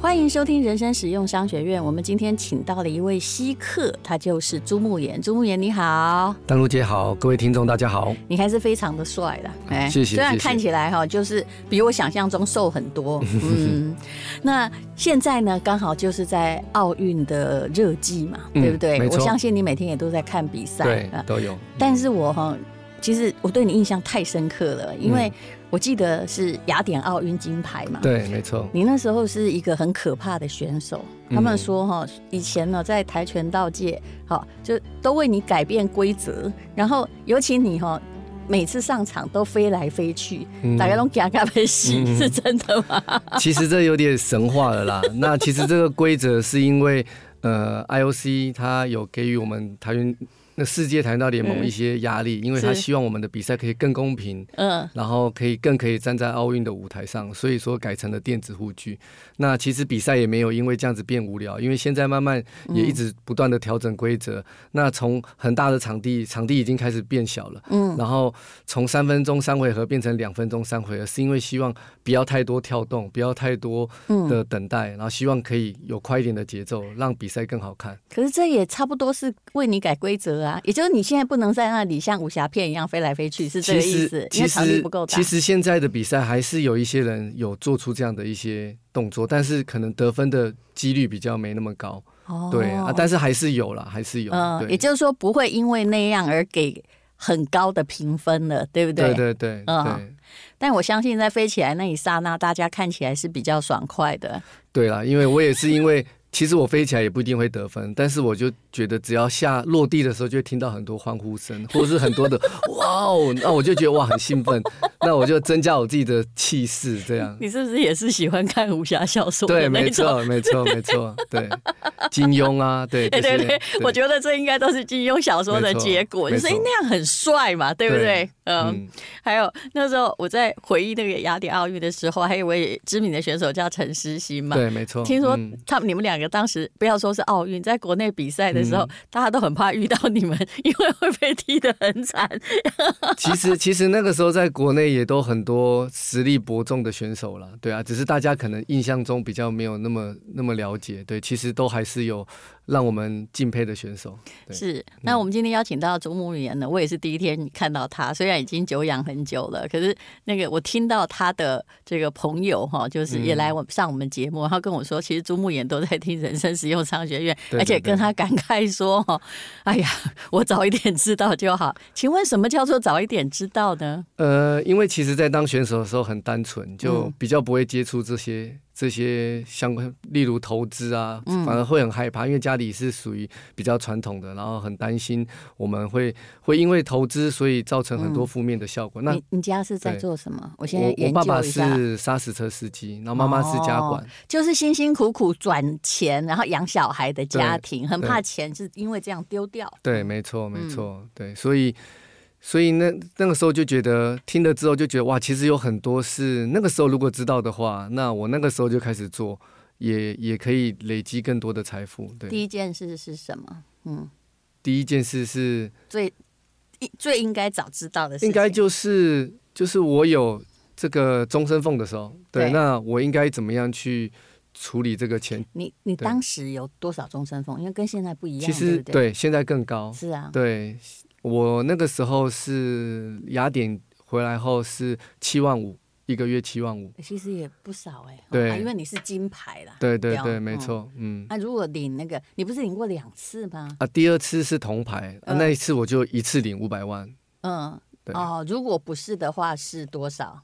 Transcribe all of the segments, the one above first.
欢迎收听人生实用商学院。我们今天请到了一位稀客，他就是朱慕言。朱慕言，你好，丹露姐好，各位听众大家好。你还是非常的帅的，哎，谢谢。虽然看起来哈，就是比我想象中瘦很多。嗯，那现在呢，刚好就是在奥运的热季嘛，嗯、对不对？我相信你每天也都在看比赛，对，都有。但是我哈，其实我对你印象太深刻了，因为。我记得是雅典奥运金牌嘛？对，没错。你那时候是一个很可怕的选手。他们说哈，以前呢在跆拳道界，好就都为你改变规则，然后尤其你哈每次上场都飞来飞去，大家都嘎嘎被洗，是真的吗？其实这有点神话了啦。那其实这个规则是因为呃，IOC 它有给予我们跆拳。那世界跆拳道联盟一些压力，因为他希望我们的比赛可以更公平，嗯，然后可以更可以站在奥运的舞台上，所以说改成了电子护具。那其实比赛也没有因为这样子变无聊，因为现在慢慢也一直不断的调整规则。那从很大的场地，场地已经开始变小了，嗯，然后从三分钟三回合变成两分钟三回合，是因为希望不要太多跳动，不要太多的等待，然后希望可以有快一点的节奏，让比赛更好看。可是这也差不多是为你改规则啊。也就是你现在不能在那里像武侠片一样飞来飞去，是这个意思？其实，因为场地不够大。其实现在的比赛还是有一些人有做出这样的一些动作，但是可能得分的几率比较没那么高。哦，对啊，但是还是有啦，还是有。嗯，也就是说不会因为那样而给很高的评分了，对不对？对对对，嗯。对。但我相信在飞起来那一刹那，大家看起来是比较爽快的。对啦，因为我也是因为。其实我飞起来也不一定会得分，但是我就觉得只要下落地的时候，就会听到很多欢呼声，或者是很多的 哇哦，那我就觉得哇很兴奋，那我就增加我自己的气势，这样。你是不是也是喜欢看武侠小说？对，没错，没错，没错，对，金庸啊，对，对对对，我觉得这应该都是金庸小说的结果，就是那样很帅嘛，对不对？嗯，嗯，还有那时候我在回忆那个雅典奥运的时候，还有一位知名的选手叫陈诗欣嘛，对，没错。听说他们你们两个。当时不要说是奥运，在国内比赛的时候，嗯，大家都很怕遇到你们，因为会被踢得很惨。其实，其实那个时候在国内也都很多实力伯仲的选手了，对啊，只是大家可能印象中比较没有那么那么了解，对，其实都还是有。让我们敬佩的选手是。那我们今天邀请到祖母语言呢，我也是第一天看到他，虽然已经久仰很久了，可是那个我听到他的这个朋友哈，就是也来我上我们节目，他跟我说，其实朱沐言都在听人生实用商学院，而且跟他感慨说哈，哎呀，我早一点知道就好。请问什么叫做早一点知道呢？呃，因为其实，在当选手的时候很单纯，就比较不会接触这些。这些相关，例如投资啊，反而会很害怕，因为家里是属于比较传统的，然后很担心我们会会因为投资，所以造成很多负面的效果。那你你家是在做什么？我现在我爸爸是砂石车司机，然后妈妈是家管，就是辛辛苦苦赚钱，然后养小孩的家庭，很怕钱是因为这样丢掉。对，没错，没错，对，所以。所以那那个时候就觉得听了之后就觉得哇，其实有很多是那个时候如果知道的话，那我那个时候就开始做，也也可以累积更多的财富。对，第一件事是什么？嗯，第一件事是最最应该早知道的事，应该就是就是我有这个终身俸的时候，对，对，那我应该怎么样去处理这个钱？你你当时有多少终身俸？因为跟现在不一样，其实？对，现在更高。是啊，对。我那个时候是雅典回来后是七万五一个月，七万五，其实也不少哎、欸。对，因为你是金牌啦。对对对，没错，嗯。那、啊、如果领那个，你不是领过两次吗？啊，第二次是铜牌，啊、那一次我就一次领五百万。嗯，对。哦，如果不是的话是多少？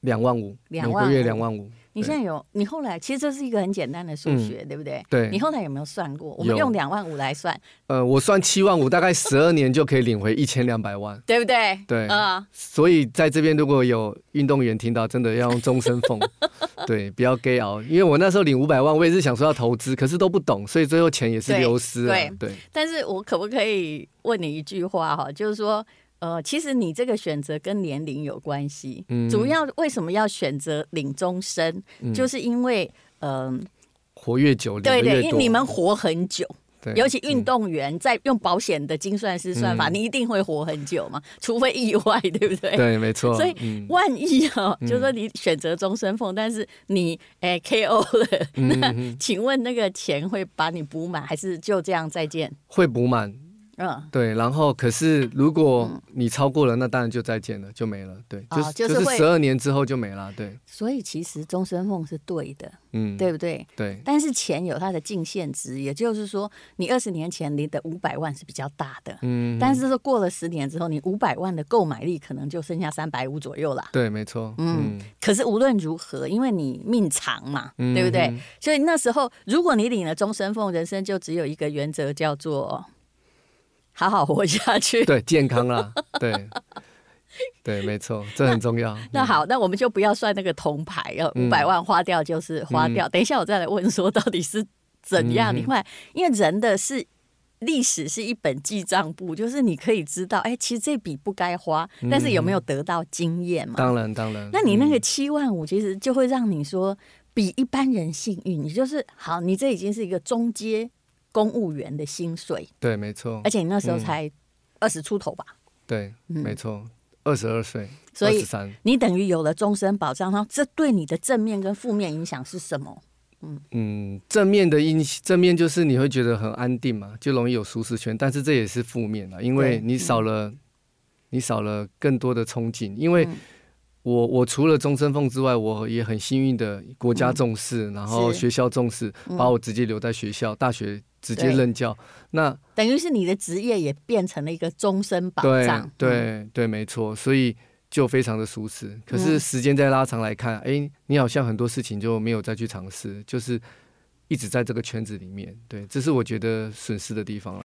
两万五，两个月两万五。你现在有？你后来其实这是一个很简单的数学，嗯，对不对？对。你后来有没有算过？我们用两万五来算。呃，我算七万五，大概十二年就可以领回一千两百万，对不对？对。啊。所以在这边如果有运动员听到，真的要用终身俸，对，不要 gay 熬。因为我那时候领五百万，我也是想说要投资，可是都不懂，所以最后钱也是流失了。对。对。但是我可不可以问你一句话哈？就是说。呃，其实你这个选择跟年龄有关系，嗯，主要为什么要选择领终身，嗯，就是因为，嗯，呃，活越久，对对，因为你们活很久，对，尤其运动员在用保险的精算师算法，嗯、你一定会活很久嘛，除非意外，对不对？对，没错。所以万一哈、就是说你选择终身俸，但是你哎 KO 了，嗯、那请问那个钱会把你补满，还是就这样再见？会补满。嗯，对，然后可是如果你超过了，那当然就再见了，就没了。对，就就是十二年之后就没了。对，所以其实终身俸是对的，嗯，对不对？对。但是钱有它的净现值，也就是说，你二十年前你的五百万是比较大的，嗯，但是说过了十年之后，你五百万的购买力可能就剩下三百五左右了。对，没错。嗯。可是无论如何，因为你命长嘛，对不对？所以那时候，如果你领了终身俸，人生就只有一个原则，叫做。好好活下去，对，健康啦，对，对，没错，这很重要。那，那好，那我们就不要算那个铜牌哦，五百万花掉就是花掉。嗯、等一下我再来问说到底是怎样？另外、嗯，因为人的是历史是一本记账簿，就是你可以知道，哎，其实这笔不该花，但是有没有得到经验嘛？当然，当然。那你那个七万五，其实就会让你说比一般人幸运。你就是好，你这已经是一个中阶。公务员的薪水，对，没错。而且你那时候才二十出头吧？嗯、对，没错，二十二岁。所以你等于有了终身保障，然后这对你的正面跟负面影响是什么？嗯嗯，正面的因正面就是你会觉得很安定嘛，就容易有舒适圈。但是这也是负面啊，因为你少了，嗯、你少了更多的憧憬，因为。我我除了终身俸之外，我也很幸运的，国家重视，嗯、然后学校重视，嗯、把我直接留在学校，大学直接任教。那等于是你的职业也变成了一个终身保障。对对、嗯、对，没错，所以就非常的舒适。可是时间再拉长来看，哎、嗯，你好像很多事情就没有再去尝试，就是一直在这个圈子里面。对，这是我觉得损失的地方了。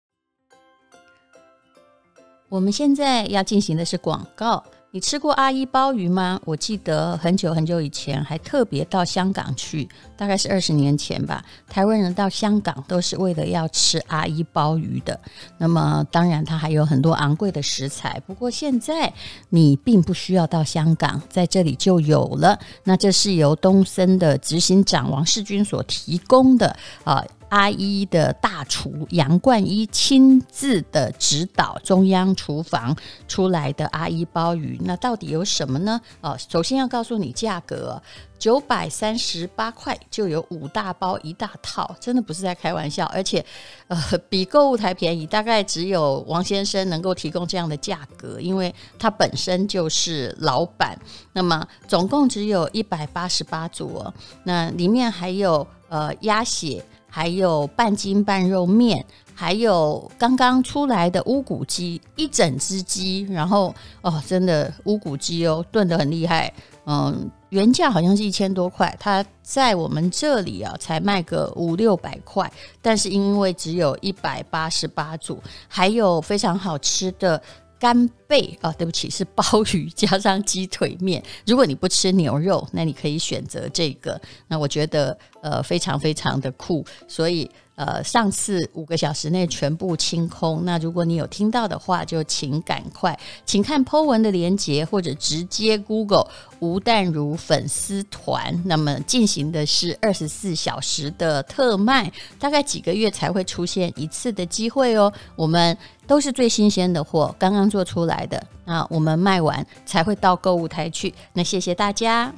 我们现在要进行的是广告。你吃过阿一鲍鱼吗？我记得很久很久以前还特别到香港去，大概是二十年前吧。台湾人到香港都是为了要吃阿一鲍鱼的。那么当然它还有很多昂贵的食材，不过现在你并不需要到香港，在这里就有了。那这是由东森的执行长王世军所提供的啊。阿一的大厨杨冠一亲自的指导，中央厨房出来的阿一鲍鱼，那到底有什么呢？哦，首先要告诉你价格，九百三十八块就有五大包一大套，真的不是在开玩笑，而且呃比购物台便宜，大概只有王先生能够提供这样的价格，因为他本身就是老板。那么总共只有一百八十八组哦，那里面还有呃鸭血。还有半筋半肉面，还有刚刚出来的乌骨鸡，一整只鸡，然后哦，真的乌骨鸡哦，炖得很厉害，嗯，原价好像是一千多块，它在我们这里啊才卖个五六百块，但是因为只有一百八十八组，还有非常好吃的。干贝啊，对不起，是鲍鱼 加上鸡腿面。如果你不吃牛肉，那你可以选择这个。那我觉得呃非常非常的酷，所以。呃，上次五个小时内全部清空。那如果你有听到的话，就请赶快，请看 Po 文的连接，或者直接 Google 吴淡如粉丝团。那么进行的是二十四小时的特卖，大概几个月才会出现一次的机会哦。我们都是最新鲜的货，刚刚做出来的。那我们卖完才会到购物台去。那谢谢大家。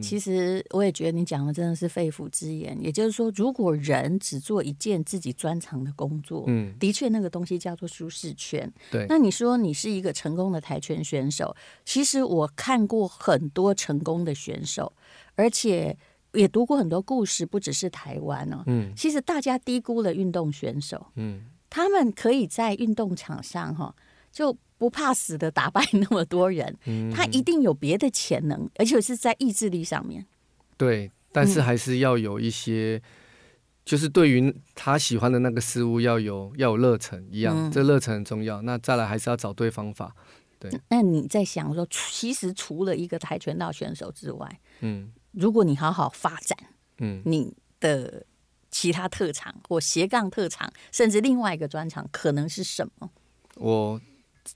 其实我也觉得你讲的真的是肺腑之言，也就是说，如果人只做一件自己专长的工作，嗯，的确那个东西叫做舒适圈。对，那你说你是一个成功的跆拳选手，其实我看过很多成功的选手，而且也读过很多故事，不只是台湾哦。嗯，其实大家低估了运动选手，嗯，他们可以在运动场上哈就。不怕死的打败那么多人，嗯、他一定有别的潜能，而且是在意志力上面。对，但是还是要有一些，嗯、就是对于他喜欢的那个事物要有要有热忱一样，嗯、这热忱很重要。那再来还是要找对方法。对，那你在想说，其实除了一个跆拳道选手之外，嗯，如果你好好发展，嗯，你的其他特长或斜杠特长，甚至另外一个专长，可能是什么？我。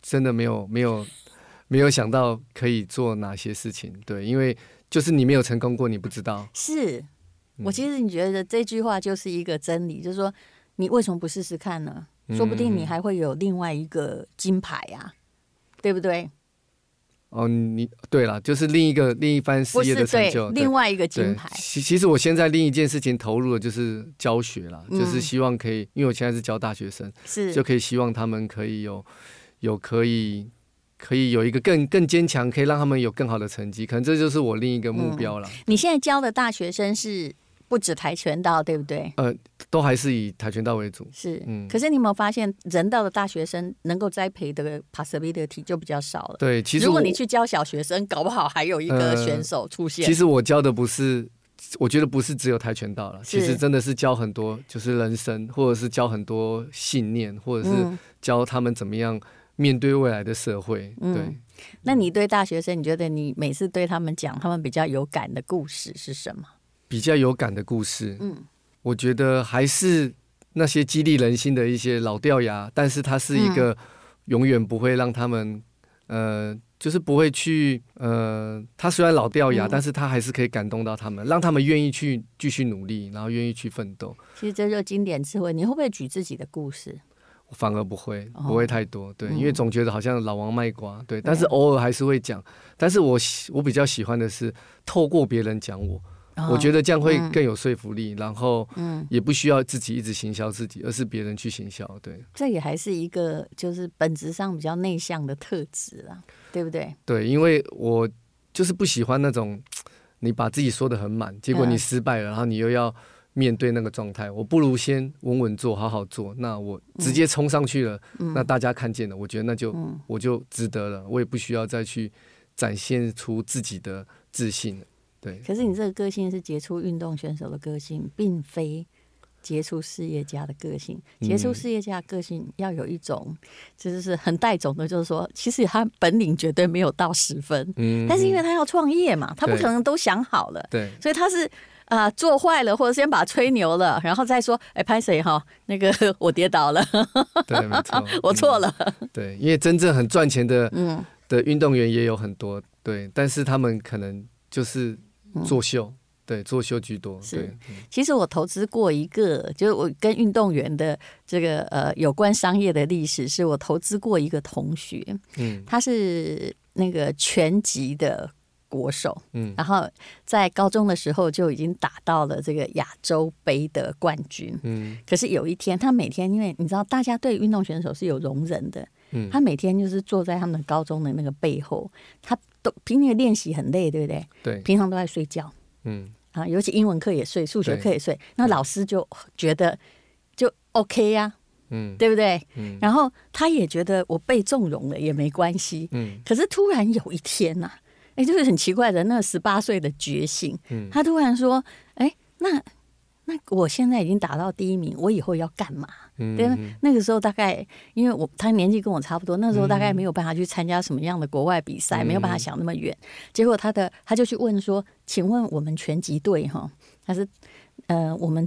真的没有没有没有想到可以做哪些事情，对，因为就是你没有成功过，你不知道。是，嗯、我其实你觉得这句话就是一个真理，就是说你为什么不试试看呢？说不定你还会有另外一个金牌啊，对不对？哦，你对了，就是另一个另一番事业的成就，另外一个金牌。其其实我现在另一件事情投入的就是教学了，嗯、就是希望可以，因为我现在是教大学生，是就可以希望他们可以有有可以可以有一个更更坚强，可以让他们有更好的成绩，可能这就是我另一个目标了。嗯、你现在教的大学生是？不止跆拳道，对不对？呃，都还是以跆拳道为主。是，嗯。可是你有没有发现，人道的大学生能够栽培的 possibility 就比较少了？对，其实如果你去教小学生，搞不好还有一个选手出现。呃、其实我教的不是，我觉得不是只有跆拳道了。其实真的是教很多，就是人生，或者是教很多信念，或者是教他们怎么样面对未来的社会。嗯、对。那你对大学生，你觉得你每次对他们讲他们比较有感的故事是什么？比较有感的故事，嗯，我觉得还是那些激励人心的一些老掉牙，但是它是一个永远不会让他们，呃，就是不会去，呃，他虽然老掉牙，但是他还是可以感动到他们，让他们愿意去继续努力，然后愿意去奋斗。其实这就是经典智慧。你会不会举自己的故事？反而不会，不会太多，对，因为总觉得好像老王卖瓜，对，但是偶尔还是会讲。但是我喜，我比较喜欢的是透过别人讲我。我觉得这样会更有说服力，嗯、然后也不需要自己一直行销自己，而是别人去行销。对，这也还是一个就是本质上比较内向的特质啦，对不对？对，因为我就是不喜欢那种你把自己说的很满，结果你失败了，然后你又要面对那个状态。我不如先稳稳做好好做，那我直接冲上去了，嗯、那大家看见了，我觉得那就我就值得了，我也不需要再去展现出自己的自信了。对，可是你这个个性是杰出运动选手的个性，并非杰出事业家的个性。杰出事业家的个性要有一种，其实是很带种的，就是说，其实他本领绝对没有到十分，嗯，但是因为他要创业嘛，他不可能都想好了，对，所以他是啊、呃，做坏了或者先把吹牛了，然后再说，哎，拍谁哈？那个我跌倒了，对，没 错，我错了，对，因为真正很赚钱的，嗯，的运动员也有很多，对，但是他们可能就是。作秀，嗯、对，作秀居多。是，对其实我投资过一个，就是我跟运动员的这个呃有关商业的历史，是我投资过一个同学，嗯，他是那个拳击的国手，嗯，然后在高中的时候就已经打到了这个亚洲杯的冠军，嗯，可是有一天，他每天因为你知道，大家对运动选手是有容忍的，嗯，他每天就是坐在他们高中的那个背后，他。都平时练习很累，对不对？对，平常都在睡觉。嗯啊，尤其英文课也睡，数学课也睡。那老师就觉得就 OK 呀、啊，嗯，对不对？嗯，然后他也觉得我被纵容了也没关系。嗯，可是突然有一天呐、啊，哎，就是很奇怪的，那十八岁的觉醒，嗯，他突然说，哎，那。那我现在已经打到第一名，我以后要干嘛？嗯、对，那个时候大概因为我他年纪跟我差不多，那时候大概没有办法去参加什么样的国外比赛，嗯、没有办法想那么远。结果他的他就去问说：“请问我们拳击队哈，他是呃我们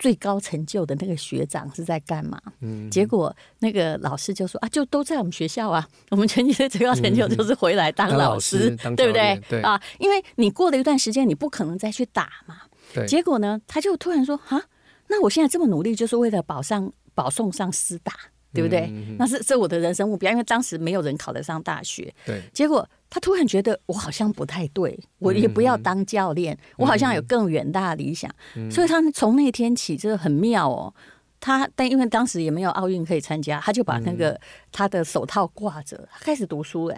最高成就的那个学长是在干嘛？”嗯、结果那个老师就说：“啊，就都在我们学校啊，我们全级的最高成就就是回来当老师，嗯、对不对？对啊，因为你过了一段时间，你不可能再去打嘛。”对结果呢，他就突然说：“啊，那我现在这么努力，就是为了保上保送上师大，对不对？那是这我的人生目标，因为当时没有人考得上大学。对，结果他突然觉得我好像不太对，我也不要当教练，嗯、我好像有更远大的理想。嗯、所以他从那天起，这个很妙哦。他但因为当时也没有奥运可以参加，他就把那个、嗯、他的手套挂着，他开始读书了。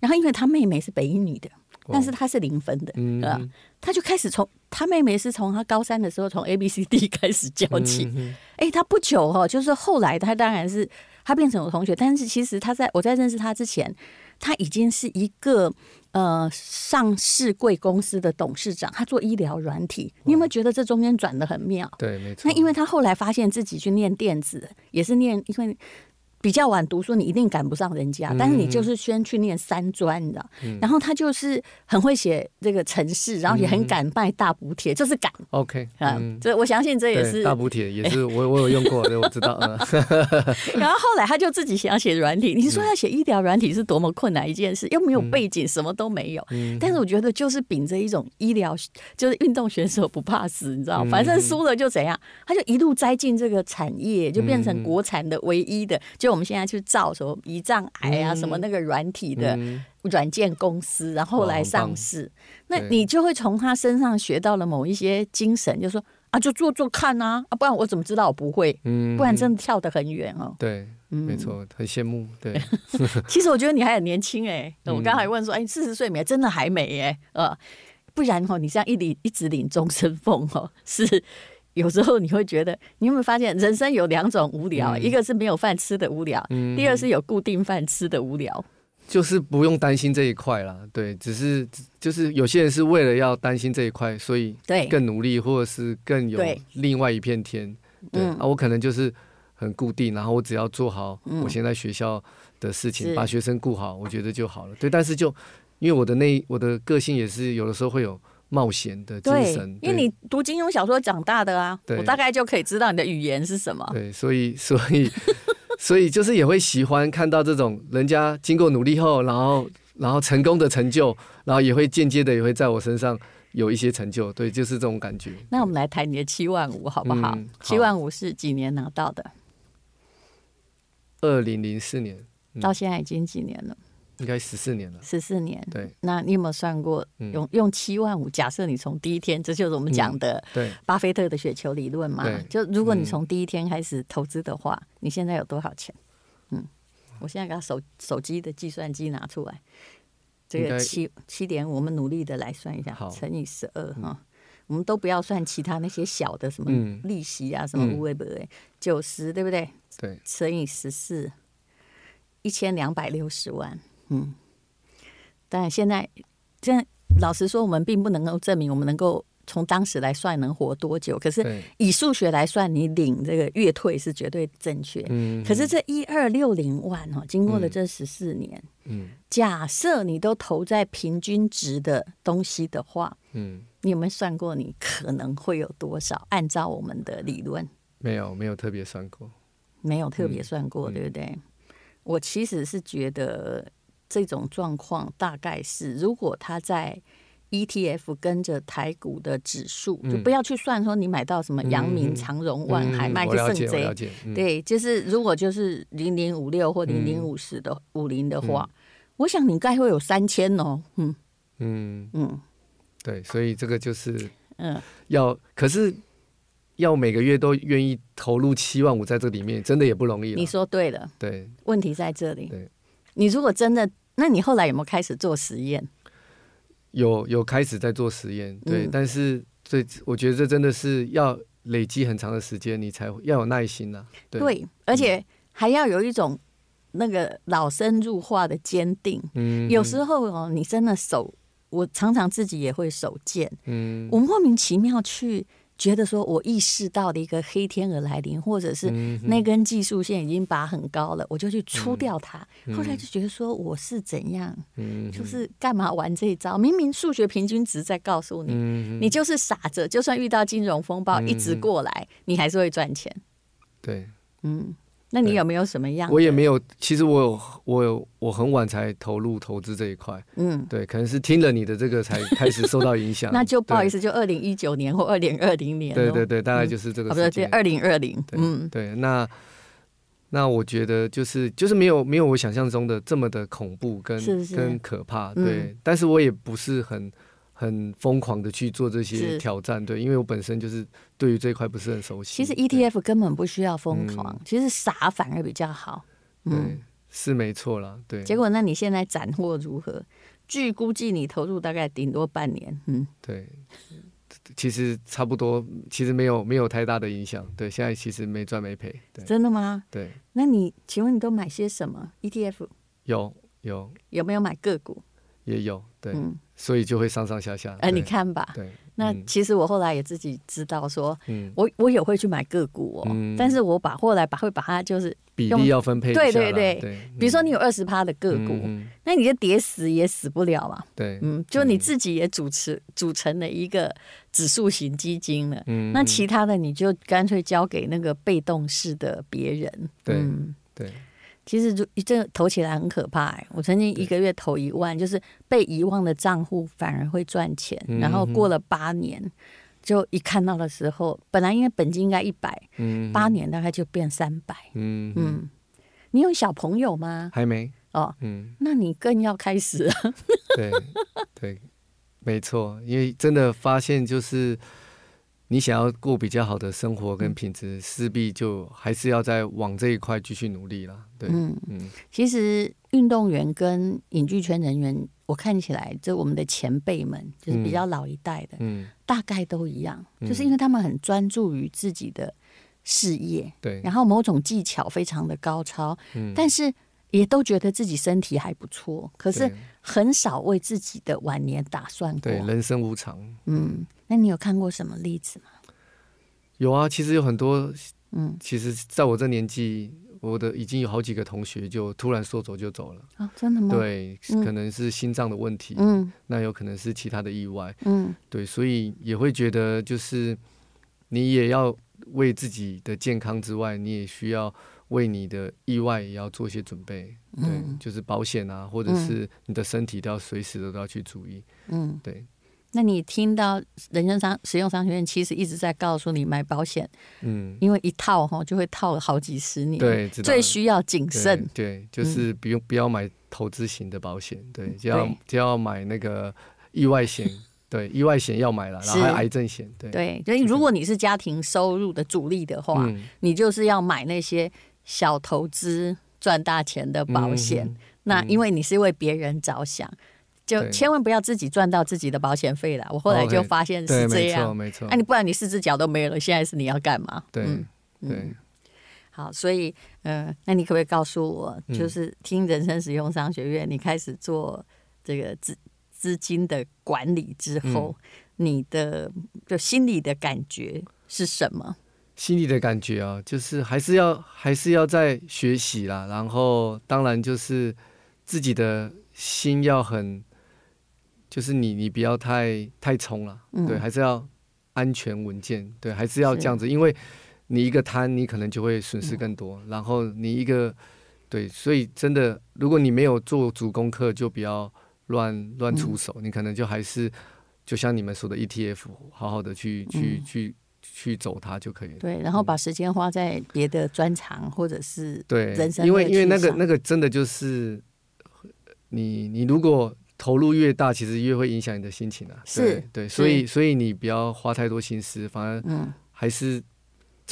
然后因为他妹妹是北一女的。”但是他是零分的，嗯、啊，他就开始从他妹妹是从他高三的时候从 A B C D 开始教起，哎、他不久哈、哦，就是后来他当然是他变成我同学，但是其实他在我在认识他之前，他已经是一个呃上市贵公司的董事长，他做医疗软体，你有没有觉得这中间转的很妙？对，没错。那因为他后来发现自己去念电子，也是念因为。比较晚读书，你一定赶不上人家。嗯、但是你就是先去念三专，你知道？嗯、然后他就是很会写这个城市，然后也很敢卖大补帖，就是敢。OK，嗯，这我相信这也是大补帖，也是 我我有用过，对，我知道。然后后来他就自己想写软体。你说要写医疗软体是多么困难一件事，又没有背景，什么都没有。嗯、但是我觉得就是秉着一种医疗，就是运动选手不怕死，你知道？反正输了就怎样，他就一路栽进这个产业，就变成国产的唯一的，就我们现在去造什么胰脏癌啊，什么那个软体的软件公司，然后来上市。那你就会从他身上学到了某一些精神，就是说啊，就做做看啊，啊，不然我怎么知道我不会？嗯，不然真的跳得很远哦。对，没错，很羡慕。对，其实我觉得你还很年轻哎。我刚才问说，哎，四十岁没？真的还没哎。呃，不然哦，你这样一领一直领终身俸哦，是。有时候你会觉得，你有没有发现，人生有两种无聊，嗯、一个是没有饭吃的无聊，嗯、第二是有固定饭吃的无聊。就是不用担心这一块啦，对，只是就是有些人是为了要担心这一块，所以对更努力，或者是更有另外一片天。对，啊，我可能就是很固定，然后我只要做好我现在学校的事情，嗯、把学生顾好，我觉得就好了。对，但是就因为我的那我的个性也是有的时候会有。冒险的精神，因为你读金庸小说长大的啊，我大概就可以知道你的语言是什么。对，所以 所以所以就是也会喜欢看到这种人家经过努力后，然后然后成功的成就，然后也会间接的也会在我身上有一些成就。对，就是这种感觉。那我们来谈你的七万五好不好？七万五是几年拿到的？二零零四年，到现在已经几年了？应该十四年了，十四年。对，那你有没有算过用用七万五？假设你从第一天，这就是我们讲的对巴菲特的雪球理论嘛？就如果你从第一天开始投资的话，你现在有多少钱？嗯，我现在把手手机的计算机拿出来，这个七七点五，我们努力的来算一下，乘以十二哈，我们都不要算其他那些小的什么利息啊，什么五位不对，九十对不对？对，乘以十四，一千两百六十万。嗯，但现在，现在老实说，我们并不能够证明我们能够从当时来算能活多久。可是以数学来算，你领这个月退是绝对正确。嗯，可是这一二六零万哦，经过了这十四年，嗯，假设你都投在平均值的东西的话，嗯，你有没有算过你可能会有多少？按照我们的理论，没有，没有特别算过，没有特别算过，对不对？我其实是觉得。这种状况大概是，如果他在 ETF 跟着台股的指数，嗯、就不要去算说你买到什么阳明、长荣、万海、卖就剩贼。对，就是如果就是零零五六或零零五十的五零的话，嗯、我想你应该会有三千哦。嗯嗯嗯，对，所以这个就是 嗯，要可是要每个月都愿意投入七万五在这里面，真的也不容易。你说对了，对，问题在这里。对，你如果真的。那你后来有没有开始做实验？有，有开始在做实验，对。嗯、但是这，我觉得这真的是要累积很长的时间，你才要有耐心啊。对，对，而且还要有一种那个老生入化的坚定。嗯，有时候哦，你真的手，我常常自己也会手贱。嗯，我莫名其妙去。觉得说，我意识到的一个黑天鹅来临，或者是那根技术线已经拔很高了，我就去出掉它。后来就觉得说，我是怎样，就是干嘛玩这一招？明明数学平均值在告诉你，你就是傻着，就算遇到金融风暴一直过来，你还是会赚钱。对，嗯。那你有没有什么样？我也没有，其实我有，我有，我很晚才投入投资这一块。嗯，对，可能是听了你的这个才 开始受到影响。那就不好意思，就二零一九年或二零二零年。对对对，大概就是这个时间。二零二零。嗯，对，那那我觉得就是就是没有没有我想象中的这么的恐怖跟跟可怕。对，但是我也不是很。很疯狂的去做这些挑战，对，因为我本身就是对于这一块不是很熟悉。其实 ETF 根本不需要疯狂，嗯、其实傻反而比较好。对，嗯、是没错啦。对。结果，那你现在斩获如何？据估计，你投入大概顶多半年。嗯，对。其实差不多，其实没有没有太大的影响。对，现在其实没赚没赔。对。真的吗？对。那你请问你都买些什么 ETF？有有。有没有买个股？也有。对。嗯。所以就会上上下下。哎，你看吧，对，那其实我后来也自己知道说，嗯，我我也会去买个股哦，嗯。但是我把后来把会把它就是比例要分配对对对。对，比如说你有二十趴的个股，嗯那你就跌死也死不了嘛。对，嗯，就你自己也主持组成了一个指数型基金了。嗯。那其他的你就干脆交给那个被动式的别人。对嗯，对，其实就这投起来很可怕、欸。我曾经一个月投一万，就是被遗忘的账户反而会赚钱。嗯然后过了八年，就一看到的时候，本来因为本金应该一百，嗯八年大概就变三百。嗯嗯，嗯，你有小朋友吗？还没，哦，嗯，那你更要开始了。对对，没错，因为真的发现就是。你想要过比较好的生活跟品质，势必就还是要再往这一块继续努力啦。对，嗯。嗯，其实运动员跟影剧圈人员，我看起来，就我们的前辈们，就是比较老一代的，嗯，大概都一样，嗯。就是因为他们很专注于自己的事业，对，然后某种技巧非常的高超，嗯，但是也都觉得自己身体还不错，可是很少为自己的晚年打算过。对，人生无常。嗯，那你有看过什么例子吗？有啊，其实有很多，嗯，其实在我这年纪，我的已经有好几个同学就突然说走就走了。啊，真的吗？，对，嗯可能是心脏的问题，嗯那有可能是其他的意外。嗯对，所以也会觉得就是你也要为自己的健康之外，你也需要为你的意外也要做一些准备。对，嗯就是保险啊，或者是你的身体都要随时的都要去注意。嗯。对，那你听到人生商使用商学院其实一直在告诉你买保险，嗯，因为一套哈就会套好几十年，对，最需要谨对慎。对，就是不用不要买投资型的保险，对，就要就要买那个意外险，对，意外险要买了，然后还有癌症险，对，对，所以如果你是家庭收入的主力的话，嗯，你就是要买那些小投资赚大钱的保险。嗯那因为你是为别人着想，就千万不要自己赚到自己的保险费了。我后来就发现，是这样。没错，那、你不然你四只脚都没有了，现在是你要干嘛？对嗯对，好，所以呃，那你可不可以告诉我，嗯就是听人生使用商学院，你开始做这个资资金的管理之后，嗯你的就心里的感觉是什么？心里的感觉啊，就是还是要还是要在学习啦，然后当然就是自己的心要很，就是你你不要太太冲了，嗯。对，还是要安全稳健，对，还是要这样子，因为你一个贪，你可能就会损失更多，然后你一个对，所以真的，如果你没有做足功课，就不要乱乱出手，你可能就还是就像你们说的 ETF，好好的去去去去走它就可以了。对，然后把时间花在别的专长或者是对，人生因为因为那个那个真的就是你你如果投入越大，其实越会影响你的心情啊。是对对，所以所以你不要花太多心思，反而嗯，还是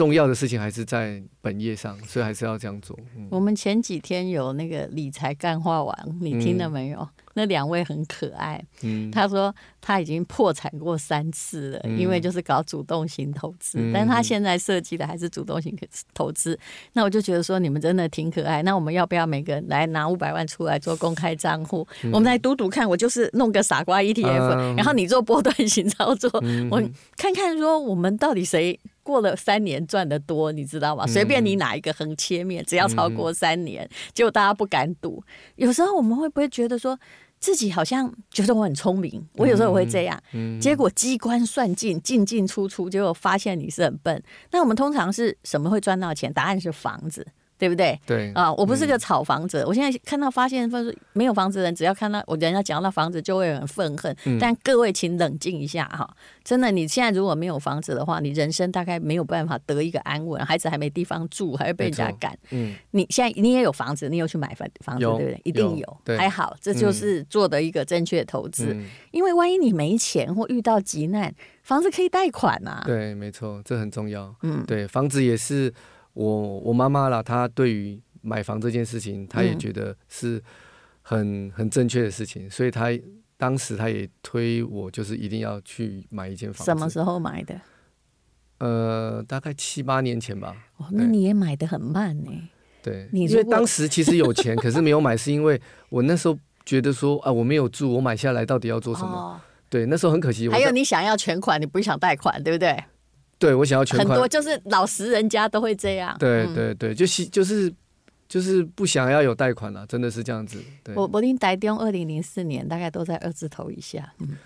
重要的事情还是在本业上，所以还是要这样做。嗯，我们前几天有那个理财干话王，你听了没有？那两位很可爱。嗯他说他已经破产过三次了，嗯因为就是搞主动型投资，嗯但他现在设计的还是主动型投资。那我就觉得说你们真的挺可爱。那我们要不要每个人来拿五百万出来做公开账户？我们来赌赌看，我就是弄个傻瓜 ETF，、嗯然后你做波段型操作，嗯我看看说我们到底谁过了三年赚的多，你知道吗？随便你哪一个横切面，只要超过三年，结果大家不敢赌。有时候我们会不会觉得说？自己好像觉得我很聪明，我有时候我会这样，嗯结果机关算尽，进进出出，结果发现你是很笨。那我们通常是什么会赚到钱？答案是房子。对不对？对啊，我不是个炒房者。我现在看到发现，说没有房子的人，只要看到我人家讲到房子，就会很愤恨。但各位请冷静一下哈，真的，你现在如果没有房子的话，你人生大概没有办法得一个安稳，孩子还没地方住，还会被人家赶。嗯，你现在你也有房子，你有去买房房子，对不对？一定有，对还好，这就是做的一个正确投资。嗯因为万一你没钱或遇到急难，房子可以贷款啊。对，没错，这很重要。嗯，对，房子也是我我妈妈啦，她对于买房这件事情，她也觉得是很很正确的事情，所以她当时她也推我，就是一定要去买一间房子。什么时候买的？呃，大概七八年前吧。哦，那你也买的很慢呢。对，你因为当时其实有钱，可是没有买，是因为我那时候觉得说啊，我没有住，我买下来到底要做什么？哦对，那时候很可惜。还有你想要全款，你不想贷款，对不对？对，我想要全款。很多就是老实人家都会这样。对对对，就是就是就是不想要有贷款了，真的是这样子。对，我我听台中二零零四年大概都在二字头以下。嗯，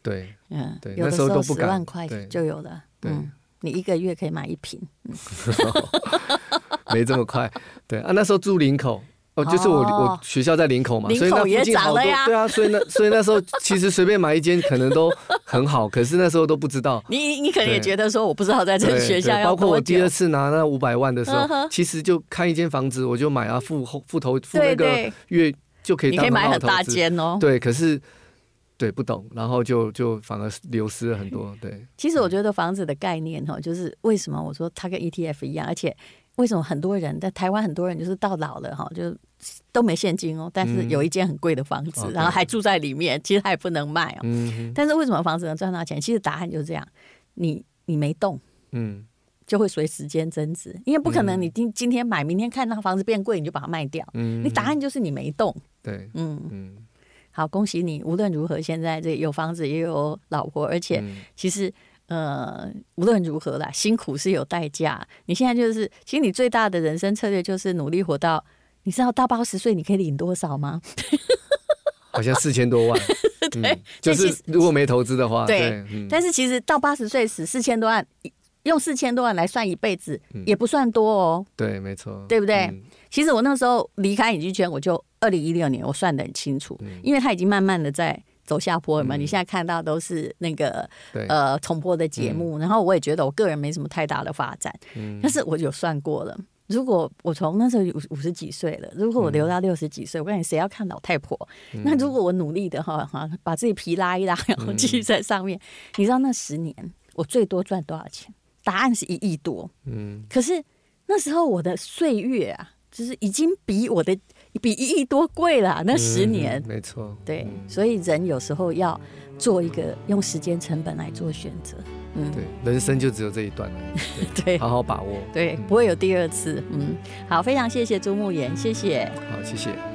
对，嗯，对，有的时候十万块就有了。对，你一个月可以买一瓶。没这么快。对啊，那时候住林口。哦，就是我我学校在林口嘛，所以那附近好多，对啊，所以那所以那时候其实随便买一间可能都很好，可是那时候都不知道。你你可能也觉得说我不知道在这个学校。包括我第二次拿那五百万的时候，其实就看一间房子我就买啊，付后付头付那个月就可以。你可以买很大间哦。对，可是对不懂，然后就就反而流失了很多。对，其实我觉得房子的概念哈，就是为什么我说它跟 ETF 一样，而且。为什么很多人在台湾，很多人就是到老了哈，就都没现金哦，但是有一间很贵的房子，嗯、然后还住在里面，其实他也不能卖哦。嗯、但是为什么房子能赚到钱？其实答案就是这样，你你没动，嗯，就会随时间增值，因为不可能你今今天买，明天看那个房子变贵，你就把它卖掉。嗯，你答案就是你没动。对，嗯嗯，好，恭喜你，无论如何，现在这有房子也有老婆，而且其实。呃，无论如何啦，辛苦是有代价。你现在就是，其实你最大的人生策略就是努力活到，你知道到八十岁你可以领多少吗？好像四千多万。对、嗯，就是如果没投资的话。对，但是其实到八十岁时，四千多万，用四千多万来算一辈子，也不算多哦。对，没错，对不对？嗯、其实我那时候离开影剧圈，我就二零一六年，我算得很清楚，嗯、因为他已经慢慢的在。走下坡了嘛？你现在看到都是那个呃重播的节目，然后我也觉得我个人没什么太大的发展。但是我有算过了，如果我从那时候五五十几岁了，如果我留到六十几岁，我感觉谁要看老太婆？那如果我努力的哈哈，把自己皮拉一拉，然后继续在上面，你知道那十年我最多赚多少钱？答案是一亿多。嗯，可是那时候我的岁月啊，就是已经比我的。比一亿多贵了，那十年，嗯、没错，对，所以人有时候要做一个用时间成本来做选择，嗯，对，人生就只有这一段了，对，对好好把握，对，不会有第二次，嗯，好，非常谢谢朱慕言，谢谢，好，谢谢。